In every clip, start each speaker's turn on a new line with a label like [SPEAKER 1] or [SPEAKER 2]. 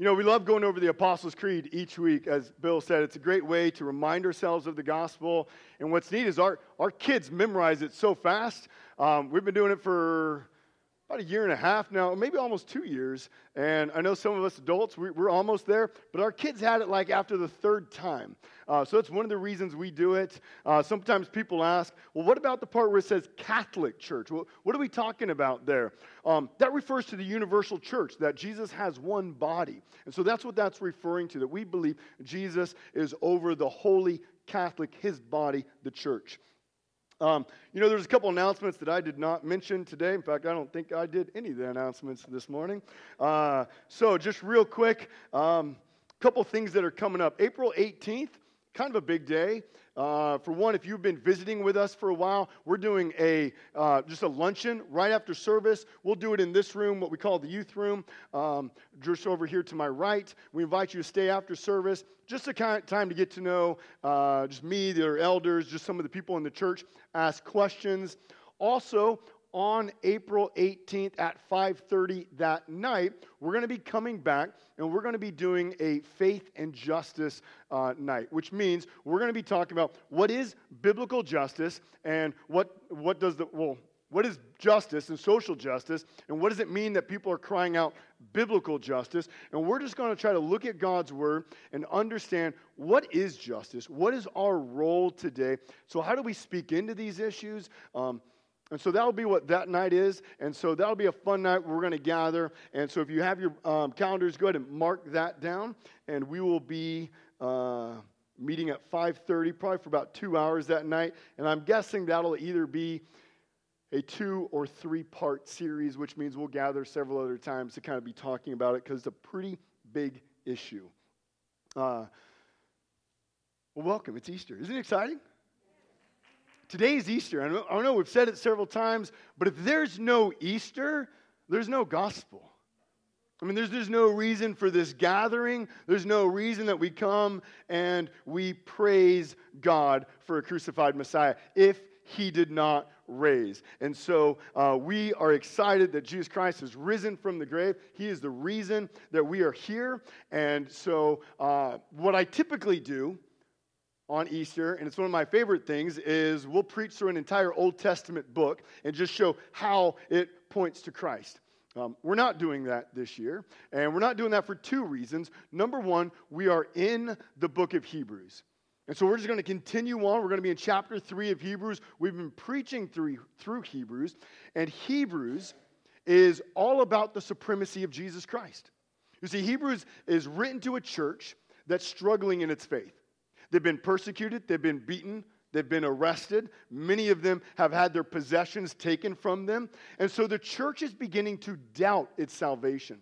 [SPEAKER 1] You know, we love going over the Apostles' Creed each week. As Bill said, it's a great way to remind ourselves of the gospel. And what's neat is our, our kids memorize it so fast. Um, we've been doing it for about a year and a half now, maybe almost two years. And I know some of us adults, we, are almost there, but our kids had it like after the third time. Uh, so that's one of the reasons we do it. Uh, sometimes people ask, well, what about the part where it says Catholic Church? Well, what are we talking about there? Um, that refers to the universal church, that Jesus has one body. And so that's what that's referring to, that we believe Jesus is over the holy Catholic, his body, the church. Um, you know, there's a couple announcements that I did not mention today. In fact, I don't think I did any of the announcements this morning. Uh, so, just real quick, a um, couple things that are coming up. April 18th, kind of a big day. Uh, for one, if you've been visiting with us for a while, we're doing a uh, just a luncheon right after service. We'll do it in this room, what we call the youth room, um, just over here to my right. We invite you to stay after service, just a kind of time to get to know uh, just me, the elders, just some of the people in the church, ask questions. Also, on April 18th at 5:30 that night, we're going to be coming back and we're going to be doing a faith and justice uh, night, which means we're going to be talking about what is biblical justice and what what does the well what is justice and social justice and what does it mean that people are crying out biblical justice? And we're just going to try to look at god's word and understand what is justice what is our role today? So how do we speak into these issues? Um, and so that'll be what that night is. And so that'll be a fun night. We're going to gather. And so if you have your um, calendars, go ahead and mark that down. And we will be uh, meeting at 5.30, probably for about two hours that night. And I'm guessing that'll either be a two or three part series, which means we'll gather several other times to kind of be talking about it because it's a pretty big issue. Uh, well, welcome. It's Easter. Isn't it exciting? Today's Easter. I, I know we've said it several times, but if there's no Easter, there's no gospel. I mean, there's, there's no reason for this gathering. There's no reason that we come and we praise God for a crucified Messiah if he did not raise. And so uh, we are excited that Jesus Christ has risen from the grave. He is the reason that we are here. And so, uh, what I typically do on Easter, and it's one of my favorite things, is we'll preach through an entire Old Testament book and just show how it points to Christ. Um, we're not doing that this year, and we're not doing that for two reasons. Number one, we are in the book of Hebrews. And so we're just going to continue on. We're going to be in chapter 3 of Hebrews. We've been preaching through, through Hebrews, and Hebrews is all about the supremacy of Jesus Christ. You see, Hebrews is written to a church that's struggling in its faith. They've been persecuted, they've been beaten, they've been arrested. Many of them have had their possessions taken from them. And so the church is beginning to doubt its salvation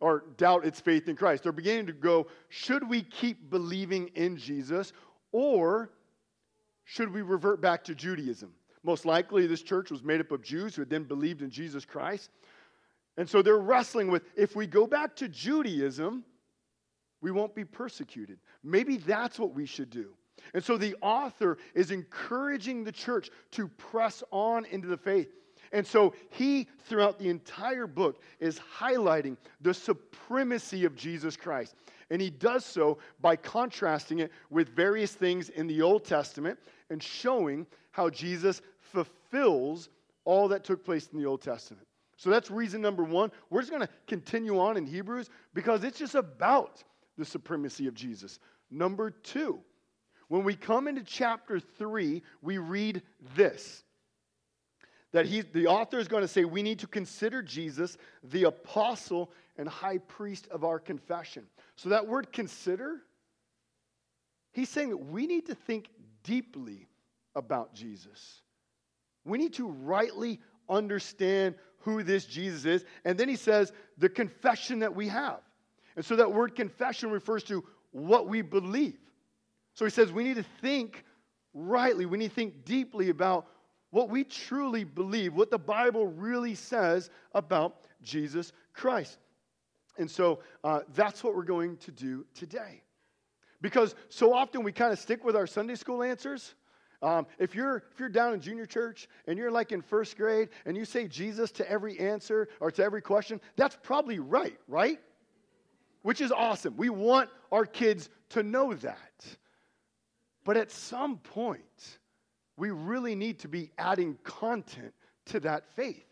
[SPEAKER 1] or doubt its faith in Christ. They're beginning to go, should we keep believing in Jesus or should we revert back to Judaism? Most likely, this church was made up of Jews who had then believed in Jesus Christ. And so they're wrestling with if we go back to Judaism, we won't be persecuted. Maybe that's what we should do. And so the author is encouraging the church to press on into the faith. And so he, throughout the entire book, is highlighting the supremacy of Jesus Christ. And he does so by contrasting it with various things in the Old Testament and showing how Jesus fulfills all that took place in the Old Testament. So that's reason number one. We're just going to continue on in Hebrews because it's just about the supremacy of Jesus. Number two, when we come into chapter three, we read this that he, the author is going to say we need to consider Jesus the apostle and high priest of our confession. So, that word consider, he's saying that we need to think deeply about Jesus. We need to rightly understand who this Jesus is. And then he says the confession that we have. And so that word confession refers to what we believe. So he says we need to think rightly, we need to think deeply about what we truly believe, what the Bible really says about Jesus Christ. And so uh, that's what we're going to do today. Because so often we kind of stick with our Sunday school answers. Um, if, you're, if you're down in junior church and you're like in first grade and you say Jesus to every answer or to every question, that's probably right, right? Which is awesome. We want our kids to know that. But at some point, we really need to be adding content to that faith.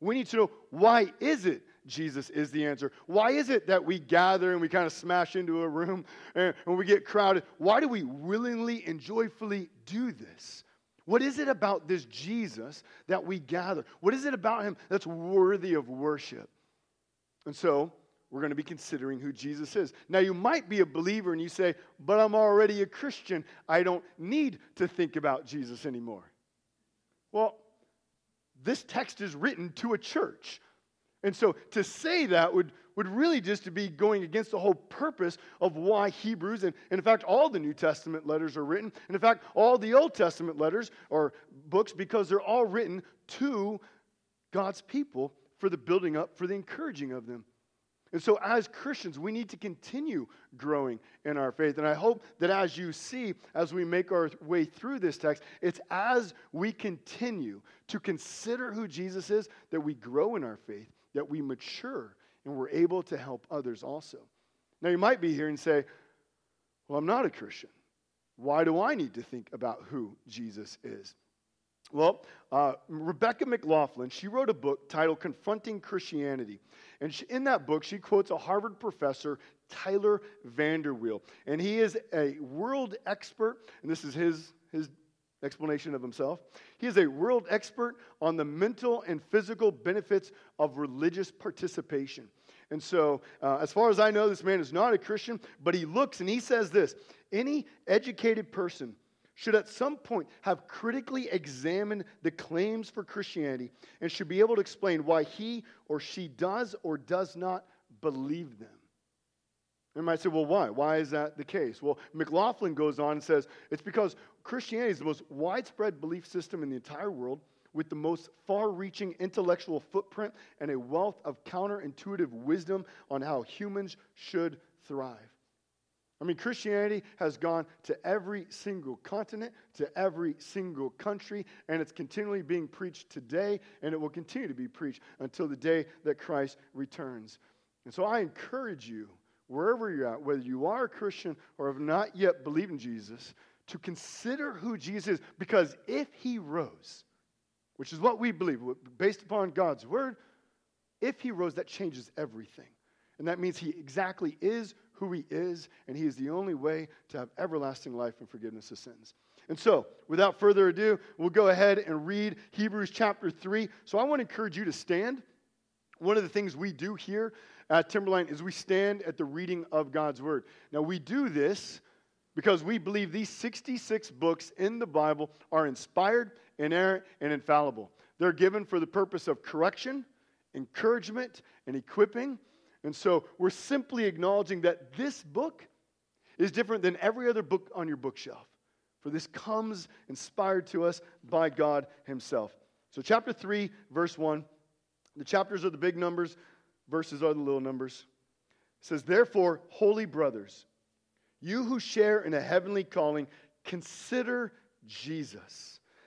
[SPEAKER 1] We need to know why is it Jesus is the answer? Why is it that we gather and we kind of smash into a room and we get crowded? Why do we willingly and joyfully do this? What is it about this Jesus that we gather? What is it about him that's worthy of worship? And so, we're going to be considering who Jesus is. Now, you might be a believer and you say, but I'm already a Christian. I don't need to think about Jesus anymore. Well, this text is written to a church. And so to say that would, would really just be going against the whole purpose of why Hebrews, and, and in fact, all the New Testament letters are written, and in fact, all the Old Testament letters or books, because they're all written to God's people for the building up, for the encouraging of them. And so, as Christians, we need to continue growing in our faith. And I hope that as you see, as we make our way through this text, it's as we continue to consider who Jesus is that we grow in our faith, that we mature, and we're able to help others also. Now, you might be here and say, Well, I'm not a Christian. Why do I need to think about who Jesus is? Well, uh, Rebecca McLaughlin, she wrote a book titled Confronting Christianity. And she, in that book, she quotes a Harvard professor, Tyler VanderWeele. And he is a world expert, and this is his, his explanation of himself. He is a world expert on the mental and physical benefits of religious participation. And so, uh, as far as I know, this man is not a Christian, but he looks and he says this any educated person should at some point have critically examined the claims for Christianity and should be able to explain why he or she does or does not believe them. And might say, well, why? Why is that the case? Well, McLaughlin goes on and says it's because Christianity is the most widespread belief system in the entire world with the most far reaching intellectual footprint and a wealth of counterintuitive wisdom on how humans should thrive. I mean, Christianity has gone to every single continent, to every single country, and it's continually being preached today, and it will continue to be preached until the day that Christ returns. And so I encourage you, wherever you're at, whether you are a Christian or have not yet believed in Jesus, to consider who Jesus is, because if he rose, which is what we believe, based upon God's word, if he rose, that changes everything. And that means he exactly is who he is, and he is the only way to have everlasting life and forgiveness of sins. And so, without further ado, we'll go ahead and read Hebrews chapter 3. So, I want to encourage you to stand. One of the things we do here at Timberline is we stand at the reading of God's word. Now, we do this because we believe these 66 books in the Bible are inspired, inerrant, and infallible. They're given for the purpose of correction, encouragement, and equipping and so we're simply acknowledging that this book is different than every other book on your bookshelf. For this comes inspired to us by God Himself. So, chapter 3, verse 1, the chapters are the big numbers, verses are the little numbers. It says, Therefore, holy brothers, you who share in a heavenly calling, consider Jesus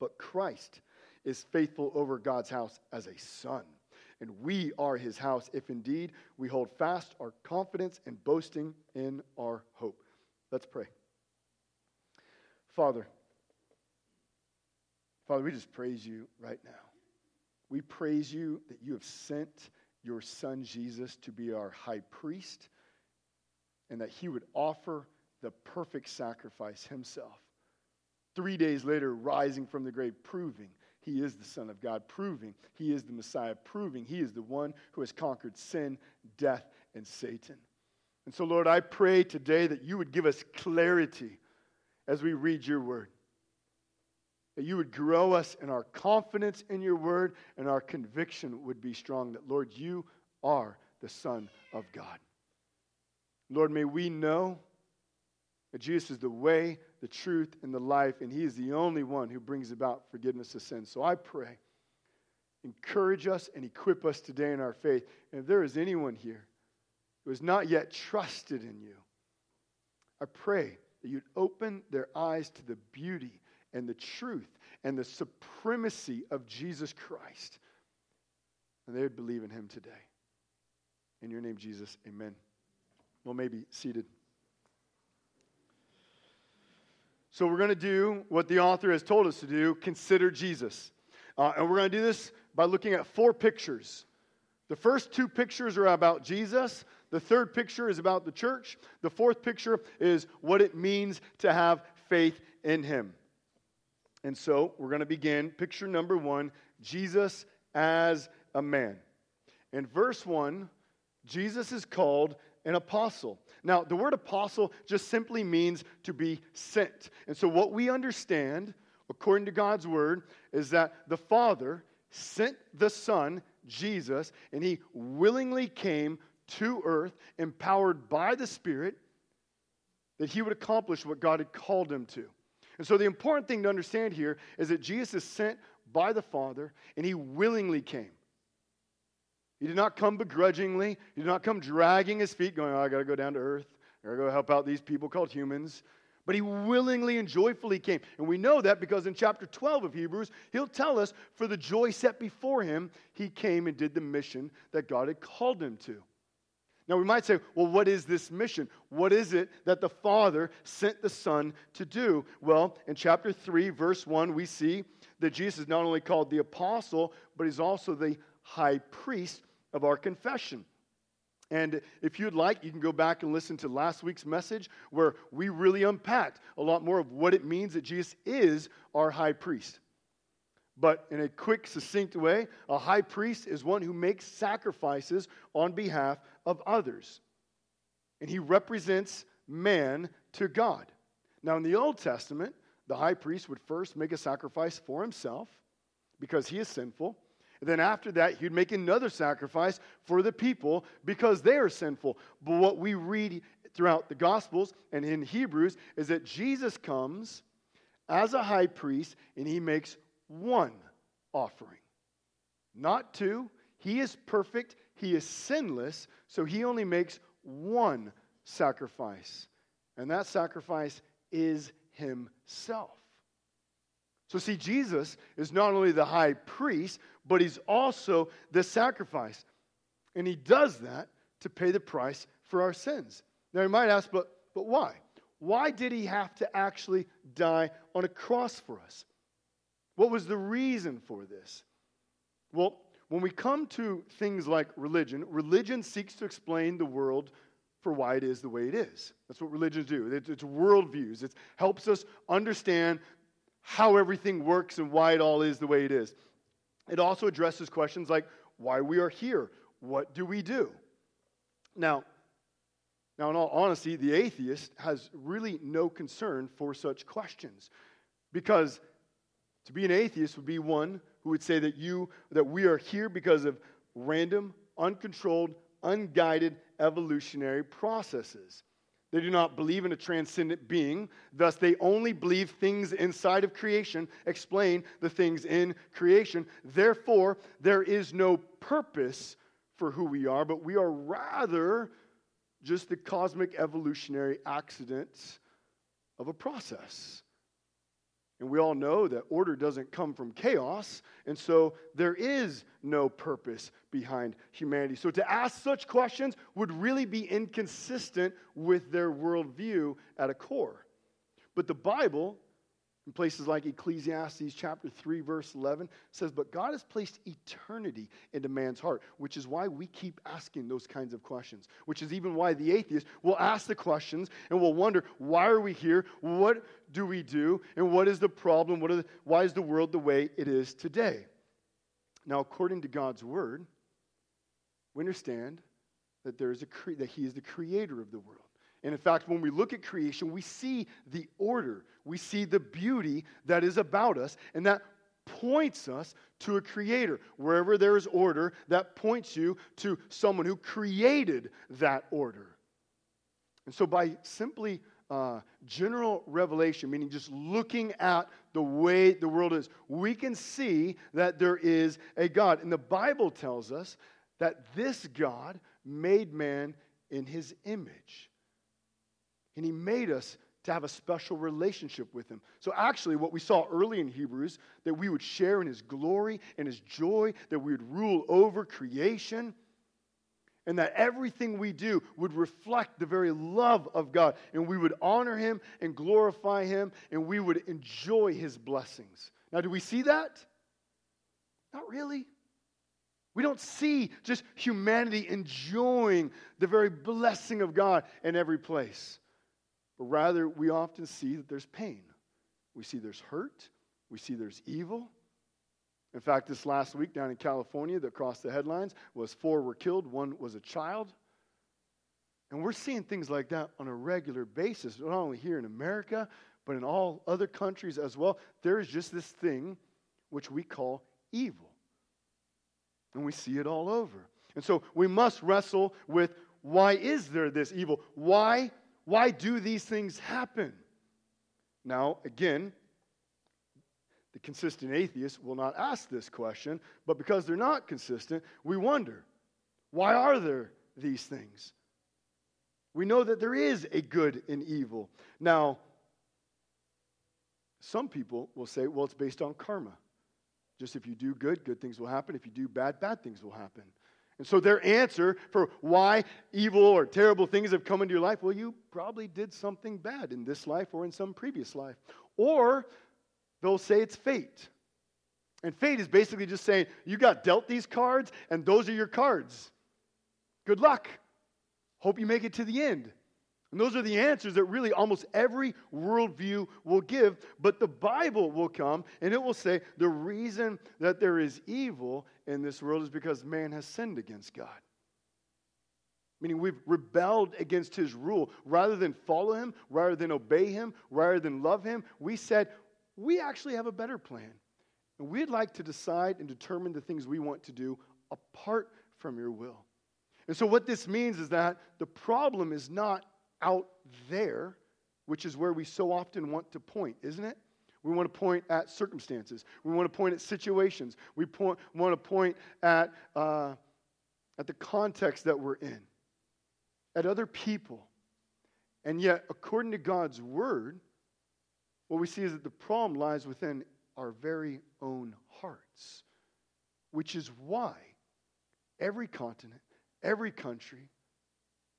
[SPEAKER 1] But Christ is faithful over God's house as a son. And we are his house if indeed we hold fast our confidence and boasting in our hope. Let's pray. Father, Father, we just praise you right now. We praise you that you have sent your son Jesus to be our high priest and that he would offer the perfect sacrifice himself Three days later, rising from the grave, proving he is the Son of God, proving he is the Messiah, proving he is the one who has conquered sin, death, and Satan. And so, Lord, I pray today that you would give us clarity as we read your word. That you would grow us in our confidence in your word and our conviction would be strong that, Lord, you are the Son of God. Lord, may we know that Jesus is the way, the truth, and the life, and He is the only one who brings about forgiveness of sins. So I pray, encourage us and equip us today in our faith. And if there is anyone here who has not yet trusted in you, I pray that you'd open their eyes to the beauty and the truth and the supremacy of Jesus Christ. And they would believe in him today. In your name, Jesus, amen. Well, maybe seated. So, we're going to do what the author has told us to do consider Jesus. Uh, and we're going to do this by looking at four pictures. The first two pictures are about Jesus. The third picture is about the church. The fourth picture is what it means to have faith in him. And so we're going to begin. Picture number one Jesus as a man. In verse one, Jesus is called an apostle. Now, the word apostle just simply means to be sent. And so, what we understand, according to God's word, is that the Father sent the Son, Jesus, and he willingly came to earth, empowered by the Spirit, that he would accomplish what God had called him to. And so, the important thing to understand here is that Jesus is sent by the Father, and he willingly came. He did not come begrudgingly. He did not come dragging his feet, going, oh, I got to go down to earth. I got to go help out these people called humans. But he willingly and joyfully came. And we know that because in chapter 12 of Hebrews, he'll tell us for the joy set before him, he came and did the mission that God had called him to. Now, we might say, well, what is this mission? What is it that the Father sent the Son to do? Well, in chapter 3, verse 1, we see that Jesus is not only called the apostle, but he's also the high priest of our confession. And if you'd like, you can go back and listen to last week's message where we really unpacked a lot more of what it means that Jesus is our high priest. But in a quick, succinct way, a high priest is one who makes sacrifices on behalf of others. And he represents man to God. Now, in the Old Testament, the high priest would first make a sacrifice for himself because he is sinful. Then after that, he'd make another sacrifice for the people because they are sinful. But what we read throughout the Gospels and in Hebrews is that Jesus comes as a high priest and he makes one offering, not two. He is perfect, he is sinless, so he only makes one sacrifice. And that sacrifice is himself. So, see, Jesus is not only the high priest, but he's also the sacrifice. And he does that to pay the price for our sins. Now, you might ask, but, but why? Why did he have to actually die on a cross for us? What was the reason for this? Well, when we come to things like religion, religion seeks to explain the world for why it is the way it is. That's what religions do. It's worldviews. It helps us understand how everything works and why it all is the way it is. It also addresses questions like why we are here, what do we do? Now, now, in all honesty, the atheist has really no concern for such questions because to be an atheist would be one who would say that you that we are here because of random, uncontrolled, unguided evolutionary processes. They do not believe in a transcendent being. Thus, they only believe things inside of creation explain the things in creation. Therefore, there is no purpose for who we are, but we are rather just the cosmic evolutionary accidents of a process. And we all know that order doesn't come from chaos, and so there is no purpose behind humanity. So to ask such questions would really be inconsistent with their worldview at a core. But the Bible in places like Ecclesiastes chapter 3, verse 11 says, But God has placed eternity into man's heart, which is why we keep asking those kinds of questions, which is even why the atheist will ask the questions and will wonder, Why are we here? What do we do? And what is the problem? What the, why is the world the way it is today? Now, according to God's word, we understand that, there is a cre- that He is the creator of the world. And in fact, when we look at creation, we see the order, we see the beauty that is about us, and that points us to a creator. Wherever there is order, that points you to someone who created that order. And so, by simply uh, general revelation, meaning just looking at the way the world is, we can see that there is a God. And the Bible tells us that this God made man in his image. And he made us to have a special relationship with him. So, actually, what we saw early in Hebrews, that we would share in his glory and his joy, that we would rule over creation, and that everything we do would reflect the very love of God, and we would honor him and glorify him, and we would enjoy his blessings. Now, do we see that? Not really. We don't see just humanity enjoying the very blessing of God in every place. But rather, we often see that there's pain. We see there's hurt. We see there's evil. In fact, this last week down in California, that crossed the headlines was four were killed, one was a child. And we're seeing things like that on a regular basis, not only here in America, but in all other countries as well. There is just this thing which we call evil. And we see it all over. And so we must wrestle with why is there this evil? Why why do these things happen? Now, again, the consistent atheist will not ask this question, but because they're not consistent, we wonder why are there these things? We know that there is a good and evil. Now, some people will say, well, it's based on karma. Just if you do good, good things will happen. If you do bad, bad things will happen. And so their answer for why evil or terrible things have come into your life, well, you probably did something bad in this life or in some previous life. Or they'll say it's fate. And fate is basically just saying, you got dealt these cards, and those are your cards. Good luck. Hope you make it to the end. And those are the answers that really almost every worldview will give. But the Bible will come and it will say the reason that there is evil in this world is because man has sinned against God. Meaning we've rebelled against his rule. Rather than follow him, rather than obey him, rather than love him, we said, we actually have a better plan. And we'd like to decide and determine the things we want to do apart from your will. And so, what this means is that the problem is not out there, which is where we so often want to point, isn't it? We want to point at circumstances. We want to point at situations. We point, want to point at, uh, at the context that we're in, at other people. And yet, according to God's word, what we see is that the problem lies within our very own hearts, which is why every continent, every country,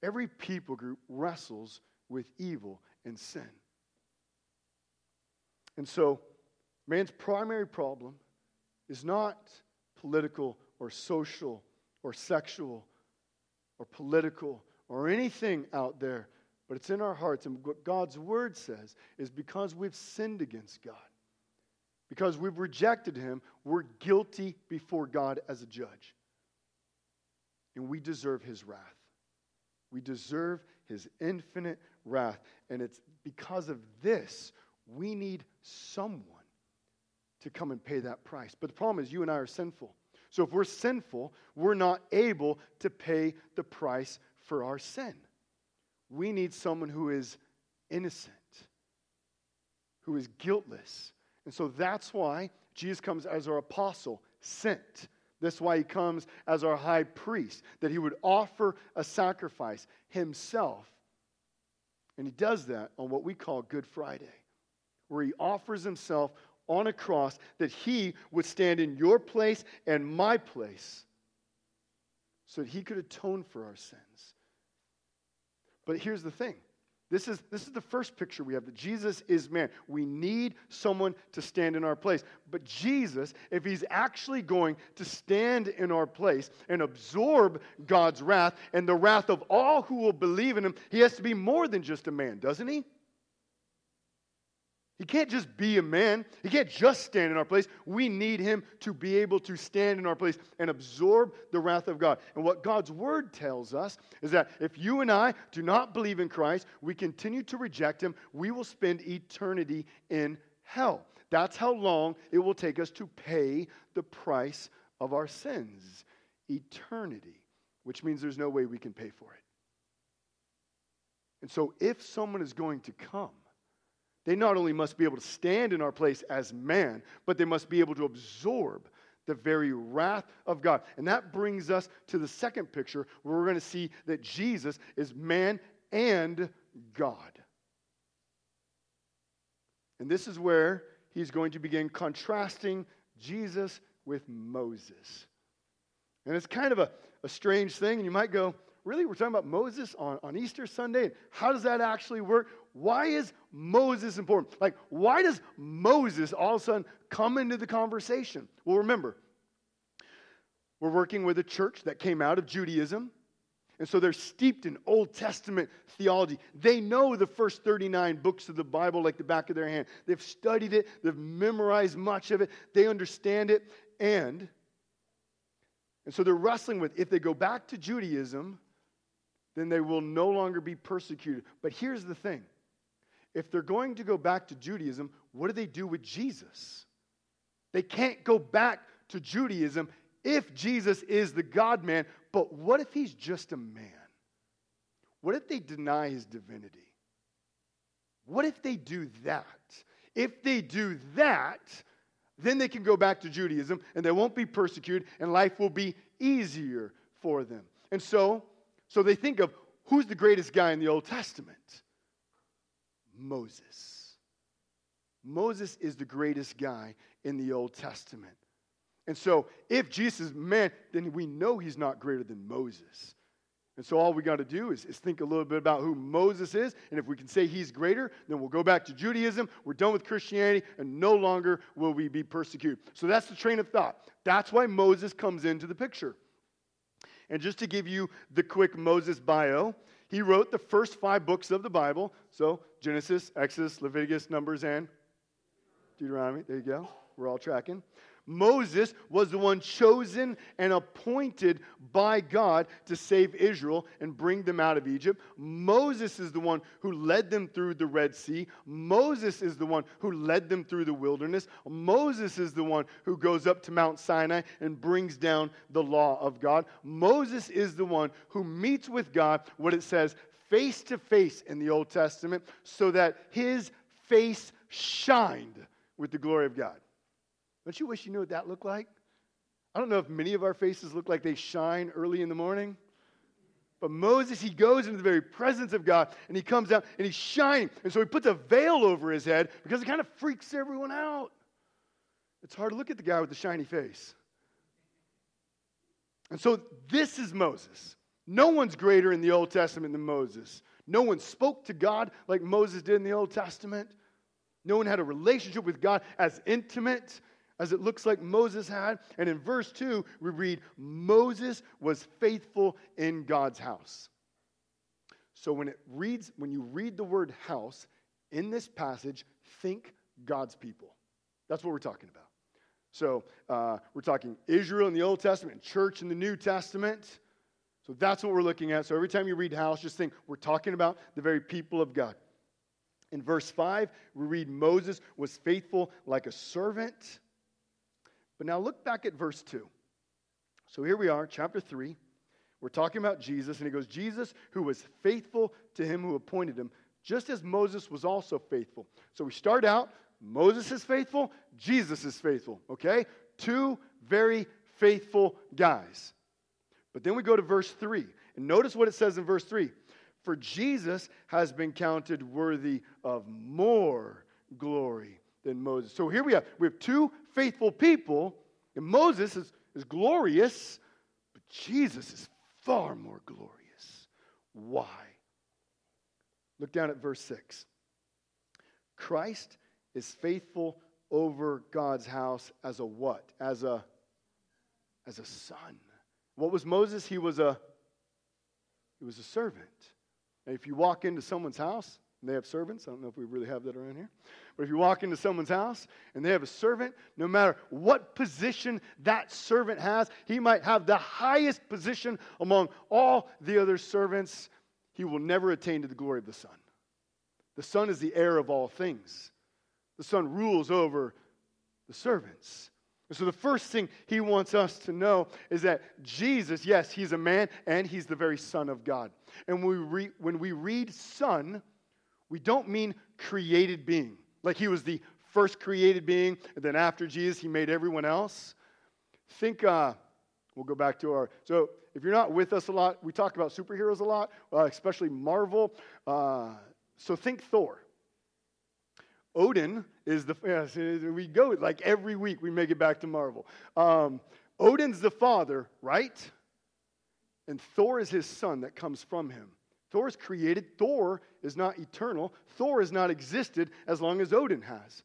[SPEAKER 1] Every people group wrestles with evil and sin. And so, man's primary problem is not political or social or sexual or political or anything out there, but it's in our hearts. And what God's word says is because we've sinned against God, because we've rejected Him, we're guilty before God as a judge. And we deserve His wrath. We deserve his infinite wrath. And it's because of this, we need someone to come and pay that price. But the problem is, you and I are sinful. So if we're sinful, we're not able to pay the price for our sin. We need someone who is innocent, who is guiltless. And so that's why Jesus comes as our apostle, sent that's why he comes as our high priest, that he would offer a sacrifice himself. And he does that on what we call Good Friday, where he offers himself on a cross that he would stand in your place and my place so that he could atone for our sins. But here's the thing this is, this is the first picture we have that Jesus is man. We need someone to stand in our place. But Jesus, if he's actually going to stand in our place and absorb God's wrath and the wrath of all who will believe in him, he has to be more than just a man, doesn't he? He can't just be a man. He can't just stand in our place. We need him to be able to stand in our place and absorb the wrath of God. And what God's word tells us is that if you and I do not believe in Christ, we continue to reject him, we will spend eternity in hell. That's how long it will take us to pay the price of our sins. Eternity, which means there's no way we can pay for it. And so, if someone is going to come, they not only must be able to stand in our place as man, but they must be able to absorb the very wrath of God. And that brings us to the second picture where we're going to see that Jesus is man and God. And this is where he's going to begin contrasting Jesus with Moses. And it's kind of a, a strange thing, and you might go, Really? We're talking about Moses on, on Easter Sunday? How does that actually work? Why is Moses important? Like, why does Moses all of a sudden come into the conversation? Well, remember, we're working with a church that came out of Judaism. And so they're steeped in Old Testament theology. They know the first 39 books of the Bible like the back of their hand. They've studied it, they've memorized much of it, they understand it. And, and so they're wrestling with if they go back to Judaism, then they will no longer be persecuted. But here's the thing if they're going to go back to Judaism, what do they do with Jesus? They can't go back to Judaism if Jesus is the God man, but what if he's just a man? What if they deny his divinity? What if they do that? If they do that, then they can go back to Judaism and they won't be persecuted and life will be easier for them. And so, so they think of who's the greatest guy in the Old Testament? Moses. Moses is the greatest guy in the Old Testament. And so, if Jesus is man, then we know he's not greater than Moses. And so, all we got to do is, is think a little bit about who Moses is. And if we can say he's greater, then we'll go back to Judaism. We're done with Christianity, and no longer will we be persecuted. So, that's the train of thought. That's why Moses comes into the picture. And just to give you the quick Moses bio, he wrote the first five books of the Bible. So, Genesis, Exodus, Leviticus, Numbers, and Deuteronomy. There you go. We're all tracking. Moses was the one chosen and appointed by God to save Israel and bring them out of Egypt. Moses is the one who led them through the Red Sea. Moses is the one who led them through the wilderness. Moses is the one who goes up to Mount Sinai and brings down the law of God. Moses is the one who meets with God, what it says, face to face in the Old Testament, so that his face shined with the glory of God. Don't you wish you knew what that looked like? I don't know if many of our faces look like they shine early in the morning. But Moses, he goes into the very presence of God and he comes out and he's shining. And so he puts a veil over his head because it kind of freaks everyone out. It's hard to look at the guy with the shiny face. And so this is Moses. No one's greater in the Old Testament than Moses. No one spoke to God like Moses did in the Old Testament. No one had a relationship with God as intimate as it looks like Moses had. And in verse 2, we read, Moses was faithful in God's house. So when it reads, when you read the word house in this passage, think God's people. That's what we're talking about. So uh, we're talking Israel in the Old Testament, church in the New Testament. So that's what we're looking at. So every time you read house, just think we're talking about the very people of God. In verse 5, we read Moses was faithful like a servant. But now look back at verse 2. So here we are, chapter 3. We're talking about Jesus, and he goes, Jesus, who was faithful to him who appointed him, just as Moses was also faithful. So we start out, Moses is faithful, Jesus is faithful, okay? Two very faithful guys. But then we go to verse 3, and notice what it says in verse 3 For Jesus has been counted worthy of more glory than Moses. So here we have we have two faithful people, and Moses is, is glorious, but Jesus is far more glorious. Why? Look down at verse 6. Christ is faithful over God's house as a what? As a as a son. What was Moses? He was a he was a servant. And if you walk into someone's house, and they have servants. I don't know if we really have that around here. But if you walk into someone's house and they have a servant, no matter what position that servant has, he might have the highest position among all the other servants. He will never attain to the glory of the Son. The Son is the heir of all things, the Son rules over the servants. And So, the first thing he wants us to know is that Jesus, yes, he's a man and he's the very Son of God. And when we, re- when we read Son, we don't mean created being, like he was the first created being, and then after Jesus, he made everyone else. Think, uh, we'll go back to our. So, if you're not with us a lot, we talk about superheroes a lot, uh, especially Marvel. Uh, so, think Thor. Odin is the, yes, we go like every week we make it back to Marvel. Um, Odin's the father, right? And Thor is his son that comes from him. Thor is created. Thor is not eternal. Thor has not existed as long as Odin has.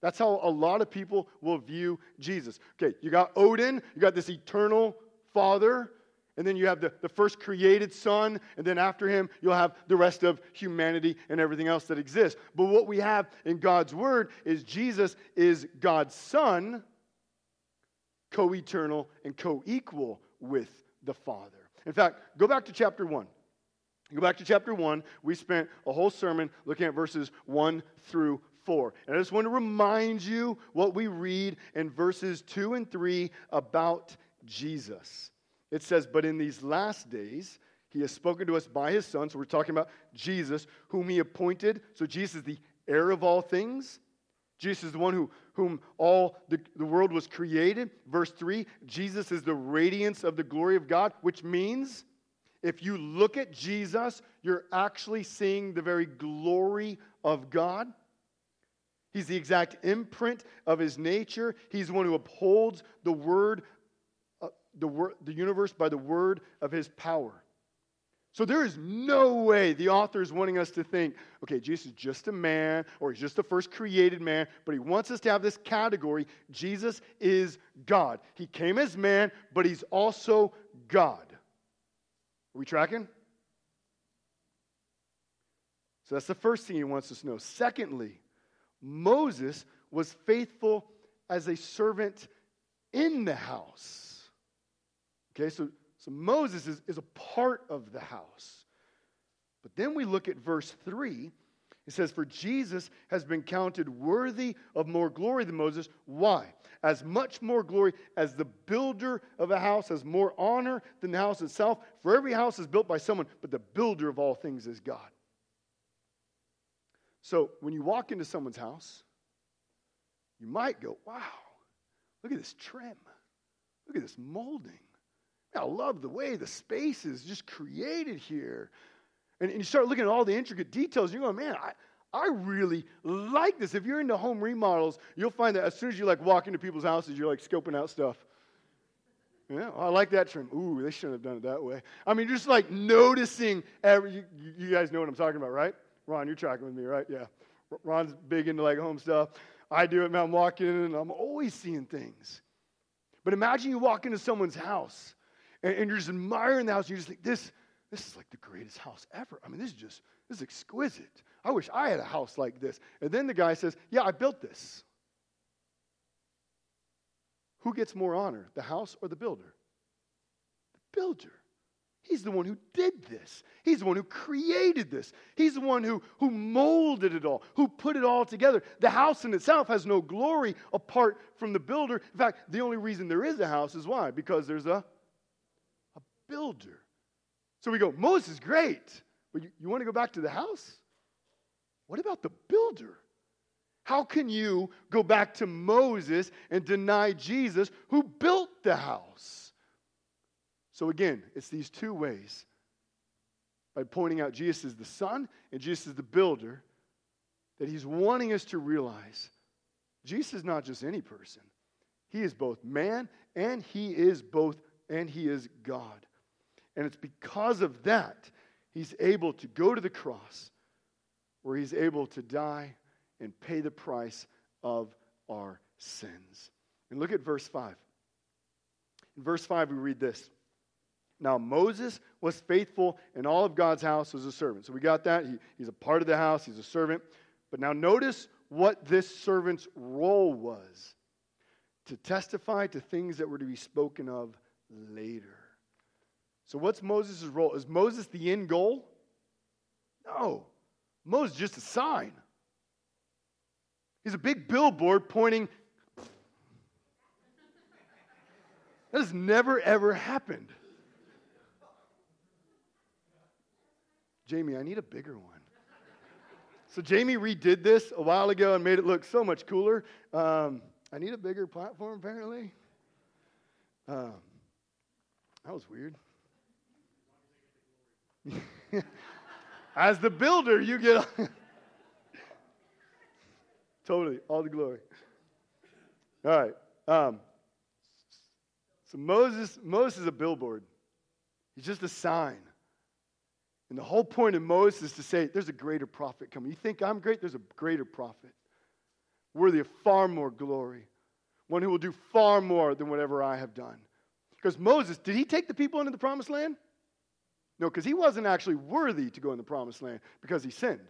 [SPEAKER 1] That's how a lot of people will view Jesus. Okay, you got Odin, you got this eternal father, and then you have the, the first created son, and then after him, you'll have the rest of humanity and everything else that exists. But what we have in God's word is Jesus is God's son, co eternal and co equal with the Father. In fact, go back to chapter 1. Go back to chapter 1. We spent a whole sermon looking at verses 1 through 4. And I just want to remind you what we read in verses 2 and 3 about Jesus. It says, But in these last days, he has spoken to us by his son. So we're talking about Jesus, whom he appointed. So Jesus is the heir of all things. Jesus is the one who, whom all the, the world was created. Verse 3 Jesus is the radiance of the glory of God, which means if you look at Jesus, you're actually seeing the very glory of God. He's the exact imprint of his nature. He's the one who upholds the word uh, the, wor- the universe by the word of his power. So there is no way the author is wanting us to think, okay, Jesus is just a man or he's just the first created man, but he wants us to have this category Jesus is God. He came as man, but he's also God. Are we tracking? So that's the first thing he wants us to know. Secondly, Moses was faithful as a servant in the house. Okay, so, so Moses is, is a part of the house. But then we look at verse 3. It says, For Jesus has been counted worthy of more glory than Moses. Why? As much more glory as the builder of a house has more honor than the house itself. For every house is built by someone, but the builder of all things is God. So when you walk into someone's house, you might go, Wow, look at this trim. Look at this molding. I love the way the space is just created here. And, and you start looking at all the intricate details, and you're going, man, I, I really like this. If you're into home remodels, you'll find that as soon as you like walk into people's houses, you're like scoping out stuff. Yeah, oh, I like that trim. Ooh, they shouldn't have done it that way. I mean, just like noticing every. You, you guys know what I'm talking about, right? Ron, you're tracking with me, right? Yeah. Ron's big into like home stuff. I do it, man. I'm walking in and I'm always seeing things. But imagine you walk into someone's house and, and you're just admiring the house. And you just like, this, this is like the greatest house ever. I mean, this is just, this is exquisite. I wish I had a house like this. And then the guy says, yeah, I built this. Who gets more honor, the house or the builder? The builder. He's the one who did this. He's the one who created this. He's the one who, who molded it all, who put it all together. The house in itself has no glory apart from the builder. In fact, the only reason there is a house is why? Because there's a builder. So we go, Moses, great. But you, you want to go back to the house? What about the builder? How can you go back to Moses and deny Jesus who built the house? So again, it's these two ways by pointing out Jesus is the Son and Jesus is the builder that he's wanting us to realize Jesus is not just any person. He is both man and he is both and he is God. And it's because of that he's able to go to the cross where he's able to die and pay the price of our sins. And look at verse 5. In verse 5, we read this. Now, Moses was faithful in all of God's house as a servant. So we got that. He, he's a part of the house, he's a servant. But now, notice what this servant's role was to testify to things that were to be spoken of later. So, what's Moses' role? Is Moses the end goal? No. Moses is just a sign. He's a big billboard pointing. That has never, ever happened. Jamie, I need a bigger one. So Jamie redid this a while ago and made it look so much cooler. Um, I need a bigger platform, apparently. Um, that was weird. As the builder, you get totally all the glory. All right. Um, so Moses, Moses is a billboard. He's just a sign. And the whole point of Moses is to say, there's a greater prophet coming. You think I'm great? There's a greater prophet, worthy of far more glory, one who will do far more than whatever I have done. Because Moses, did he take the people into the promised land? No, because he wasn't actually worthy to go in the promised land because he sinned.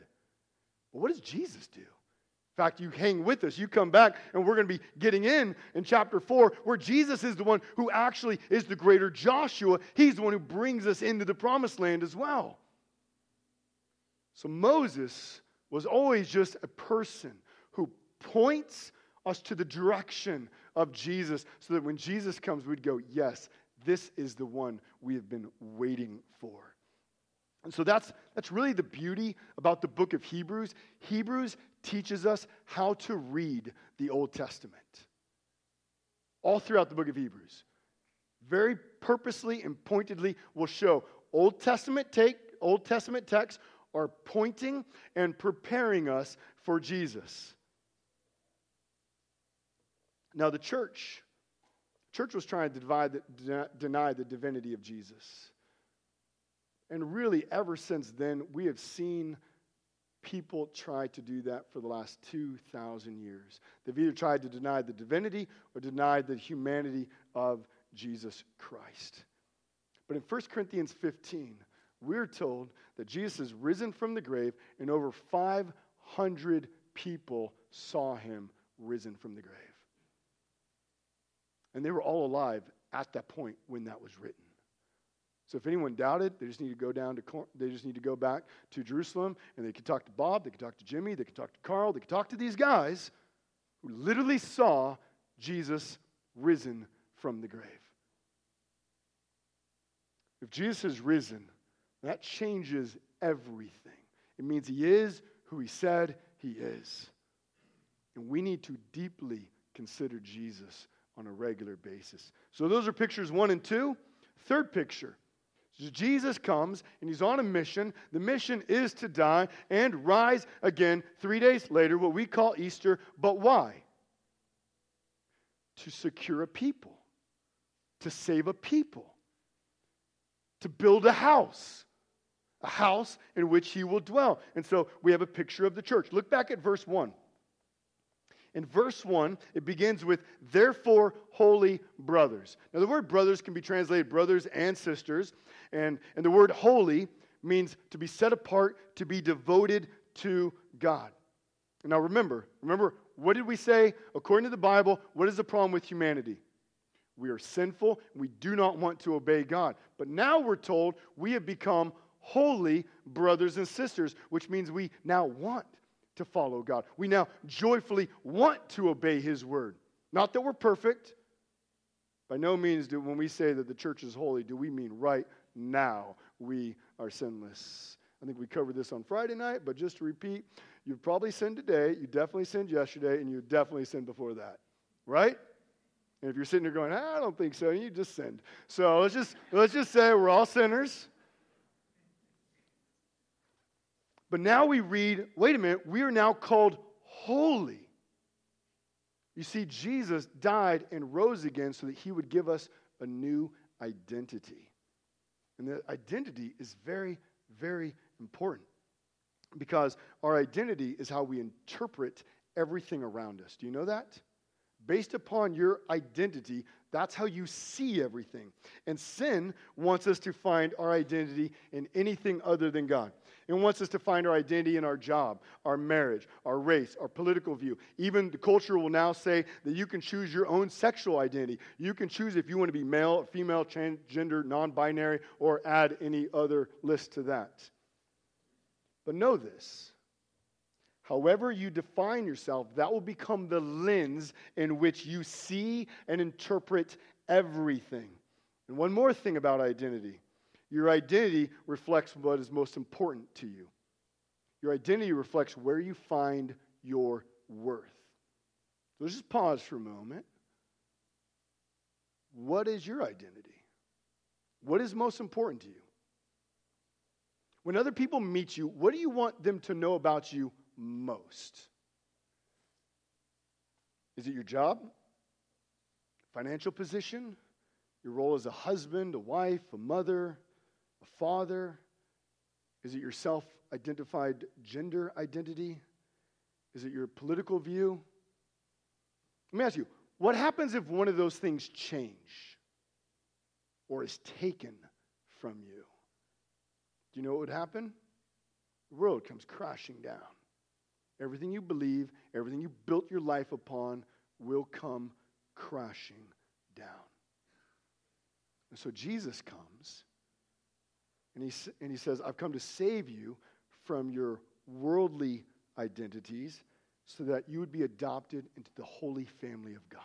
[SPEAKER 1] But what does Jesus do? In fact, you hang with us. You come back, and we're going to be getting in in chapter 4, where Jesus is the one who actually is the greater Joshua. He's the one who brings us into the promised land as well. So Moses was always just a person who points us to the direction of Jesus so that when Jesus comes, we'd go, Yes, this is the one we have been waiting for. And so that's, that's really the beauty about the book of Hebrews. Hebrews teaches us how to read the Old Testament. All throughout the book of Hebrews. Very purposely and pointedly will show Old Testament take Old Testament texts are pointing and preparing us for Jesus. Now, the church, church was trying to the, deny the divinity of Jesus. And really, ever since then, we have seen people try to do that for the last 2,000 years. They've either tried to deny the divinity or deny the humanity of Jesus Christ. But in 1 Corinthians 15, we're told that Jesus is risen from the grave, and over 500 people saw him risen from the grave. And they were all alive at that point when that was written. So if anyone doubted, they just need to go down to they just need to go back to Jerusalem and they could talk to Bob, they could talk to Jimmy, they could talk to Carl, they could talk to these guys who literally saw Jesus risen from the grave. If Jesus is risen, that changes everything. It means he is who he said he is. And we need to deeply consider Jesus on a regular basis. So those are pictures one and two. Third picture. Jesus comes and he's on a mission. The mission is to die and rise again three days later, what we call Easter. But why? To secure a people, to save a people, to build a house a house in which he will dwell. And so we have a picture of the church. Look back at verse 1. In verse 1, it begins with, therefore, holy brothers. Now, the word brothers can be translated brothers and sisters, and, and the word holy means to be set apart, to be devoted to God. now, remember, remember, what did we say? According to the Bible, what is the problem with humanity? We are sinful, we do not want to obey God. But now we're told we have become holy brothers and sisters, which means we now want to follow God. We now joyfully want to obey His word. Not that we're perfect. By no means do when we say that the church is holy, do we mean right now we are sinless. I think we covered this on Friday night, but just to repeat, you've probably sinned today, you definitely sinned yesterday, and you definitely sinned before that. Right? And if you're sitting there going, I don't think so, you just sinned. So let's just let's just say we're all sinners. But now we read, wait a minute, we are now called holy. You see, Jesus died and rose again so that he would give us a new identity. And the identity is very, very important because our identity is how we interpret everything around us. Do you know that? Based upon your identity, that's how you see everything. And sin wants us to find our identity in anything other than God. It wants us to find our identity in our job, our marriage, our race, our political view. Even the culture will now say that you can choose your own sexual identity. You can choose if you want to be male, female, transgender, non binary, or add any other list to that. But know this however you define yourself, that will become the lens in which you see and interpret everything. And one more thing about identity your identity reflects what is most important to you. Your identity reflects where you find your worth. So let's just pause for a moment. What is your identity? What is most important to you? When other people meet you, what do you want them to know about you most? Is it your job? Financial position? Your role as a husband, a wife, a mother, a father? Is it your self identified gender identity? Is it your political view? Let me ask you what happens if one of those things change or is taken from you? Do you know what would happen? The world comes crashing down. Everything you believe, everything you built your life upon will come crashing down. And so Jesus comes and he, and he says, I've come to save you from your worldly identities so that you would be adopted into the holy family of God.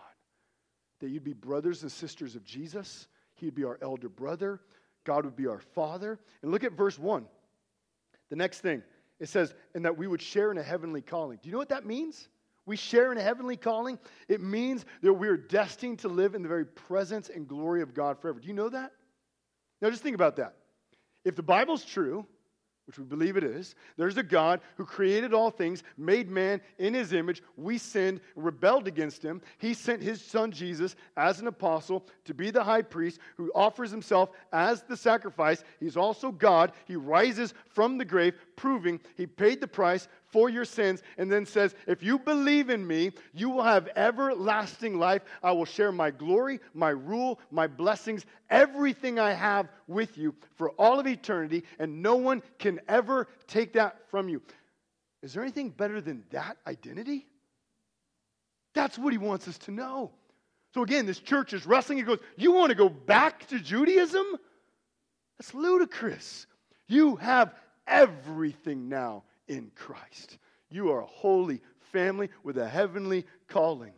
[SPEAKER 1] That you'd be brothers and sisters of Jesus. He'd be our elder brother. God would be our father. And look at verse 1. The next thing it says, and that we would share in a heavenly calling. Do you know what that means? We share in a heavenly calling. It means that we're destined to live in the very presence and glory of God forever. Do you know that? Now, just think about that. If the Bible's true, which we believe it is, there's a God who created all things, made man in his image. We sinned, rebelled against him. He sent his son Jesus as an apostle to be the high priest who offers himself as the sacrifice. He's also God. He rises from the grave, proving he paid the price for your sins, and then says, If you believe in me, you will have everlasting life. I will share my glory, my rule, my blessings, everything I have with you for all of eternity, and no one can ever take that from you. Is there anything better than that identity? That's what he wants us to know. So again, this church is wrestling. He goes, You want to go back to Judaism? That's ludicrous. You have everything now in Christ. You are a holy family with a heavenly calling.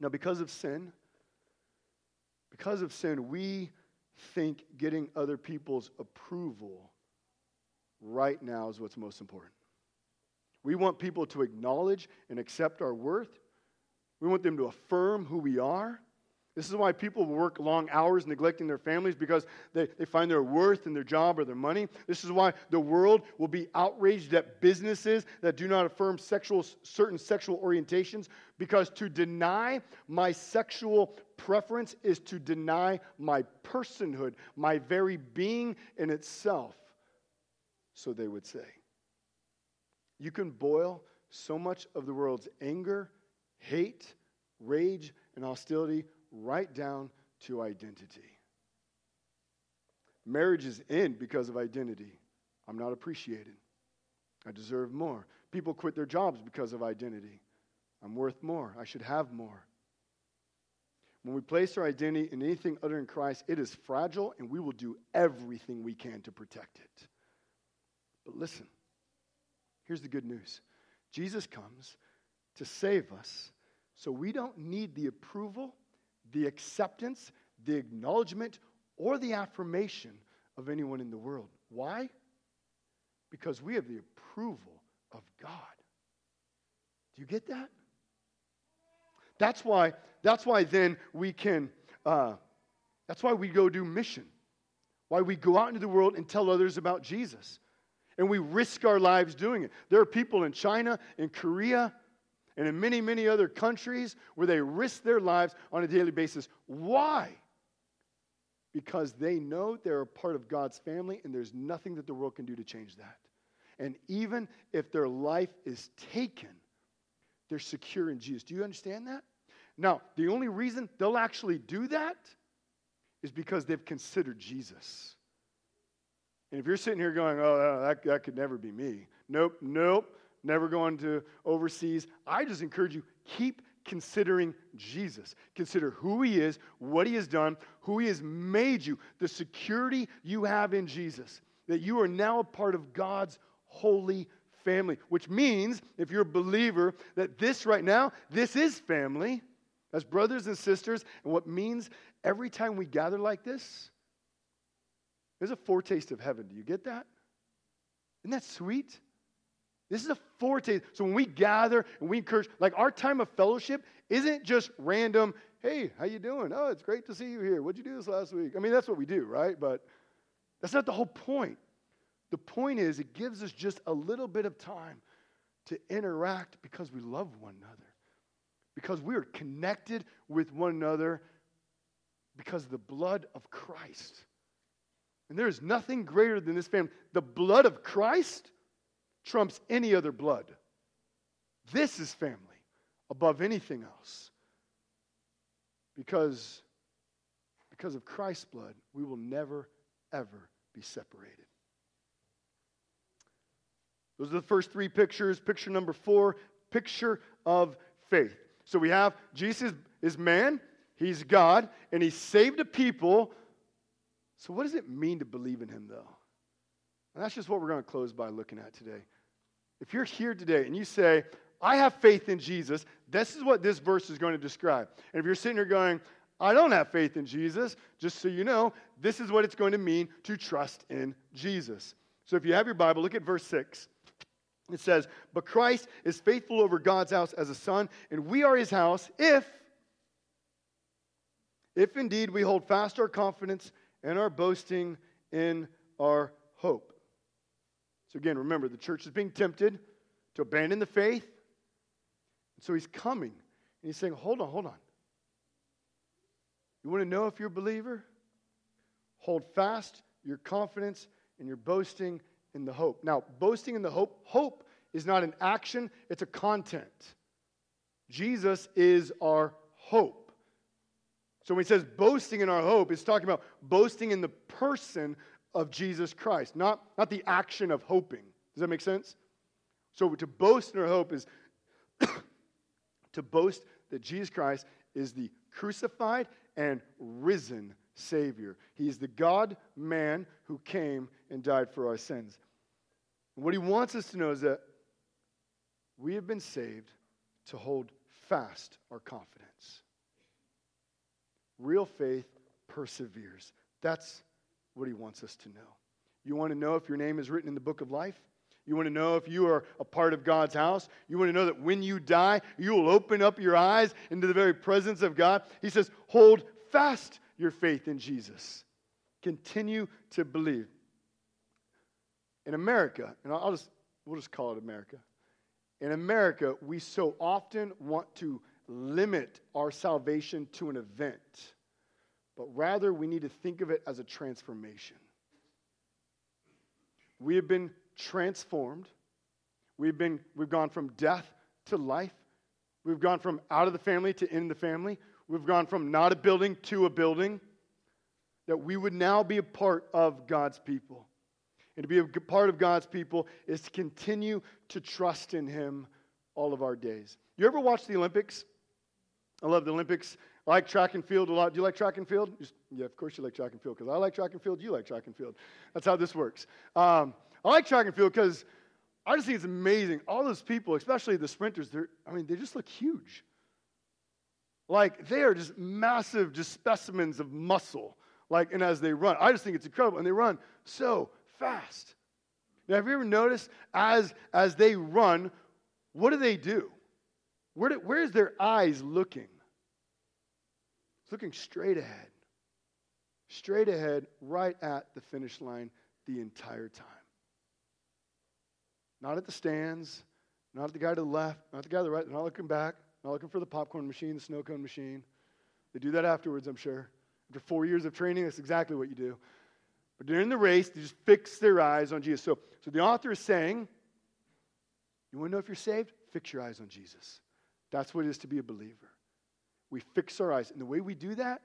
[SPEAKER 1] Now, because of sin, because of sin, we think getting other people's approval right now is what's most important. We want people to acknowledge and accept our worth. We want them to affirm who we are. This is why people work long hours neglecting their families because they, they find their worth in their job or their money. This is why the world will be outraged at businesses that do not affirm sexual, certain sexual orientations because to deny my sexual preference is to deny my personhood, my very being in itself. So they would say. You can boil so much of the world's anger, hate, rage, and hostility right down to identity. Marriages end because of identity. I'm not appreciated. I deserve more. People quit their jobs because of identity. I'm worth more. I should have more. When we place our identity in anything other than Christ, it is fragile and we will do everything we can to protect it. But listen, here's the good news Jesus comes to save us so we don't need the approval the acceptance, the acknowledgement, or the affirmation of anyone in the world. Why? Because we have the approval of God. Do you get that? That's why, that's why then we can, uh, that's why we go do mission. Why we go out into the world and tell others about Jesus. And we risk our lives doing it. There are people in China, in Korea, and in many, many other countries where they risk their lives on a daily basis. Why? Because they know they're a part of God's family and there's nothing that the world can do to change that. And even if their life is taken, they're secure in Jesus. Do you understand that? Now, the only reason they'll actually do that is because they've considered Jesus. And if you're sitting here going, oh, that, that could never be me. Nope, nope never going to overseas. I just encourage you, keep considering Jesus. Consider who he is, what he has done, who he has made you, the security you have in Jesus, that you are now a part of God's holy family, which means, if you're a believer, that this right now, this is family. as brothers and sisters. And what means every time we gather like this, there's a foretaste of heaven. Do you get that? Isn't that sweet? This is a foretaste. So when we gather and we encourage, like our time of fellowship isn't just random, hey, how you doing? Oh, it's great to see you here. What'd you do this last week? I mean, that's what we do, right? But that's not the whole point. The point is, it gives us just a little bit of time to interact because we love one another, because we are connected with one another because of the blood of Christ. And there is nothing greater than this family. The blood of Christ trumps any other blood. This is family above anything else. Because, because of Christ's blood, we will never, ever be separated. Those are the first three pictures. Picture number four, picture of faith. So we have Jesus is man, he's God, and he saved a people so, what does it mean to believe in him, though? And that's just what we're going to close by looking at today. If you're here today and you say, I have faith in Jesus, this is what this verse is going to describe. And if you're sitting here going, I don't have faith in Jesus, just so you know, this is what it's going to mean to trust in Jesus. So if you have your Bible, look at verse 6. It says, But Christ is faithful over God's house as a son, and we are his house if, if indeed we hold fast our confidence and our boasting in our hope. So, again, remember, the church is being tempted to abandon the faith. So he's coming and he's saying, Hold on, hold on. You want to know if you're a believer? Hold fast your confidence and your boasting in the hope. Now, boasting in the hope, hope is not an action, it's a content. Jesus is our hope. So when he says boasting in our hope, it's talking about boasting in the person of Jesus Christ, not, not the action of hoping. Does that make sense? So to boast in our hope is to boast that Jesus Christ is the crucified and risen Savior. He is the God man who came and died for our sins. And what he wants us to know is that we have been saved to hold fast our confidence. Real faith perseveres. That's what he wants us to know. You want to know if your name is written in the book of life? You want to know if you are a part of God's house? You want to know that when you die, you will open up your eyes into the very presence of God? He says, hold fast your faith in Jesus. Continue to believe. In America, and I'll just, we'll just call it America. In America, we so often want to limit our salvation to an event, but rather we need to think of it as a transformation. We have been transformed. We've, been, we've gone from death to life. We've gone from out of the family to in the family. We've gone from not a building to a building. That we would now be a part of God's people. And to be a part of God's people is to continue to trust in Him all of our days. You ever watch the Olympics? I love the Olympics. I like track and field a lot. Do you like track and field? Yeah, of course you like track and field because I like track and field. You like track and field. That's how this works. Um, I like track and field because I just think it's amazing. All those people, especially the sprinters, they're, I mean, they just look huge. Like they are just massive, just specimens of muscle. Like, and as they run, I just think it's incredible. And they run so fast. Now, have you ever noticed as as they run, what do they do? Where, do, where is their eyes looking? Looking straight ahead. Straight ahead, right at the finish line the entire time. Not at the stands, not at the guy to the left, not the guy to the right, not looking back, not looking for the popcorn machine, the snow cone machine. They do that afterwards, I'm sure. After four years of training, that's exactly what you do. But during the race, they just fix their eyes on Jesus. So, so the author is saying, you want to know if you're saved? Fix your eyes on Jesus. That's what it is to be a believer. We fix our eyes. And the way we do that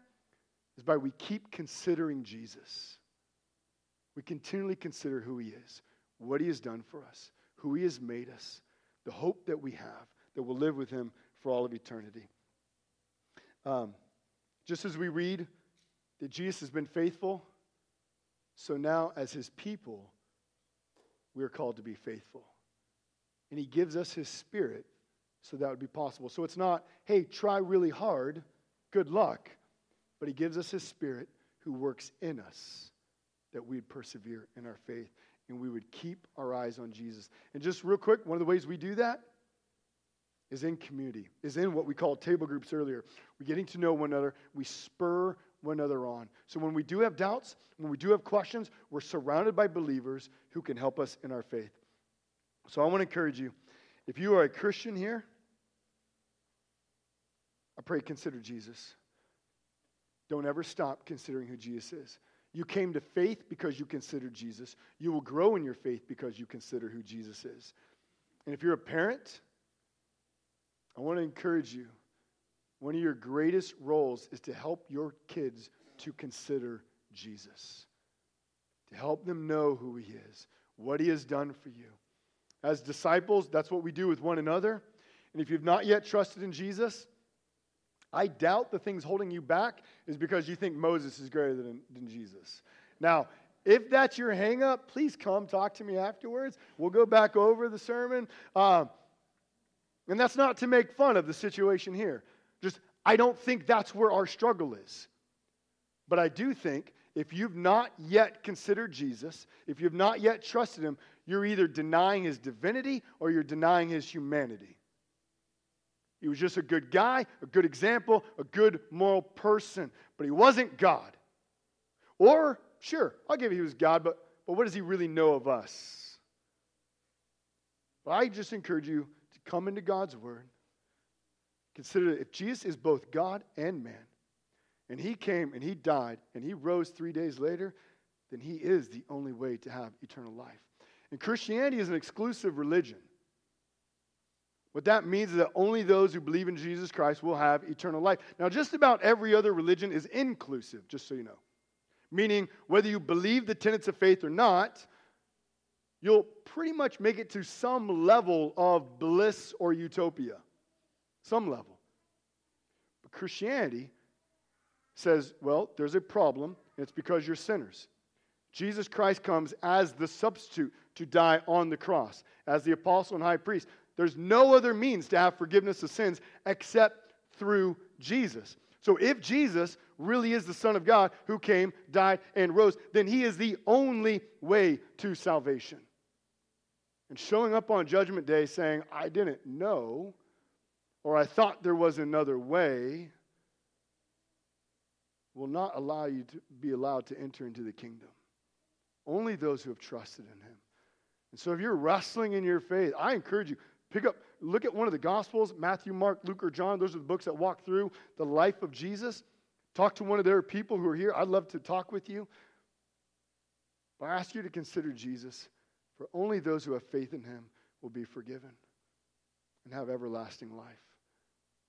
[SPEAKER 1] is by we keep considering Jesus. We continually consider who he is, what he has done for us, who he has made us, the hope that we have that we'll live with him for all of eternity. Um, just as we read that Jesus has been faithful, so now as his people, we are called to be faithful. And he gives us his spirit so that would be possible. So it's not, hey, try really hard, good luck, but He gives us His Spirit who works in us that we'd persevere in our faith and we would keep our eyes on Jesus. And just real quick, one of the ways we do that is in community, is in what we called table groups earlier. We're getting to know one another, we spur one another on. So when we do have doubts, when we do have questions, we're surrounded by believers who can help us in our faith. So I want to encourage you if you are a Christian here, I pray consider Jesus. Don't ever stop considering who Jesus is. You came to faith because you considered Jesus. You will grow in your faith because you consider who Jesus is. And if you're a parent, I want to encourage you. One of your greatest roles is to help your kids to consider Jesus, to help them know who He is, what He has done for you. As disciples, that's what we do with one another. And if you've not yet trusted in Jesus, I doubt the things holding you back is because you think Moses is greater than, than Jesus. Now, if that's your hangup, please come talk to me afterwards. We'll go back over the sermon. Uh, and that's not to make fun of the situation here. Just, I don't think that's where our struggle is. But I do think if you've not yet considered Jesus, if you've not yet trusted him, you're either denying his divinity or you're denying his humanity. He was just a good guy, a good example, a good moral person, but he wasn't God. Or, sure, I'll give you he was God, but, but what does he really know of us? But I just encourage you to come into God's Word. Consider if Jesus is both God and man, and he came and he died and he rose three days later, then he is the only way to have eternal life. And Christianity is an exclusive religion. What that means is that only those who believe in Jesus Christ will have eternal life. Now, just about every other religion is inclusive, just so you know. Meaning, whether you believe the tenets of faith or not, you'll pretty much make it to some level of bliss or utopia. Some level. But Christianity says, well, there's a problem, and it's because you're sinners. Jesus Christ comes as the substitute to die on the cross, as the apostle and high priest. There's no other means to have forgiveness of sins except through Jesus. So if Jesus really is the Son of God who came, died, and rose, then he is the only way to salvation. And showing up on Judgment Day saying, I didn't know, or I thought there was another way, will not allow you to be allowed to enter into the kingdom. Only those who have trusted in him. And so if you're wrestling in your faith, I encourage you, Pick up, look at one of the Gospels Matthew, Mark, Luke, or John. Those are the books that walk through the life of Jesus. Talk to one of their people who are here. I'd love to talk with you. But I ask you to consider Jesus, for only those who have faith in him will be forgiven and have everlasting life.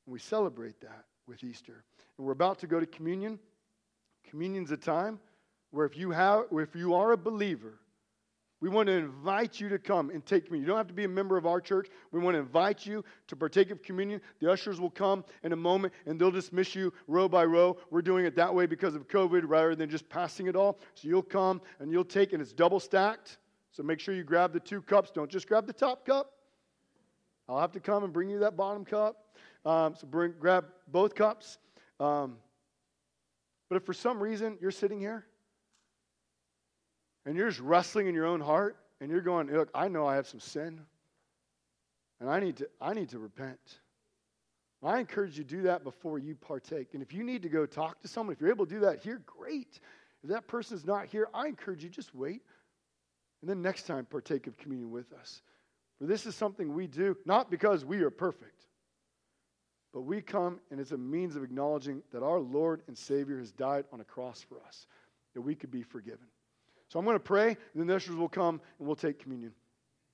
[SPEAKER 1] And we celebrate that with Easter. And we're about to go to communion. Communion's a time where if you have if you are a believer, we want to invite you to come and take communion. You don't have to be a member of our church. We want to invite you to partake of communion. The ushers will come in a moment and they'll dismiss you row by row. We're doing it that way because of COVID rather than just passing it all. So you'll come and you'll take, and it's double stacked. So make sure you grab the two cups. Don't just grab the top cup. I'll have to come and bring you that bottom cup. Um, so bring, grab both cups. Um, but if for some reason you're sitting here and you're just wrestling in your own heart and you're going, look, I know I have some sin and I need to, I need to repent. I encourage you to do that before you partake. And if you need to go talk to someone, if you're able to do that here, great. If that person's not here, I encourage you just wait. And then next time, partake of communion with us. For this is something we do, not because we are perfect, but we come and it's a means of acknowledging that our Lord and Savior has died on a cross for us, that we could be forgiven. So I'm going to pray, and then the ushers will come and we'll take communion.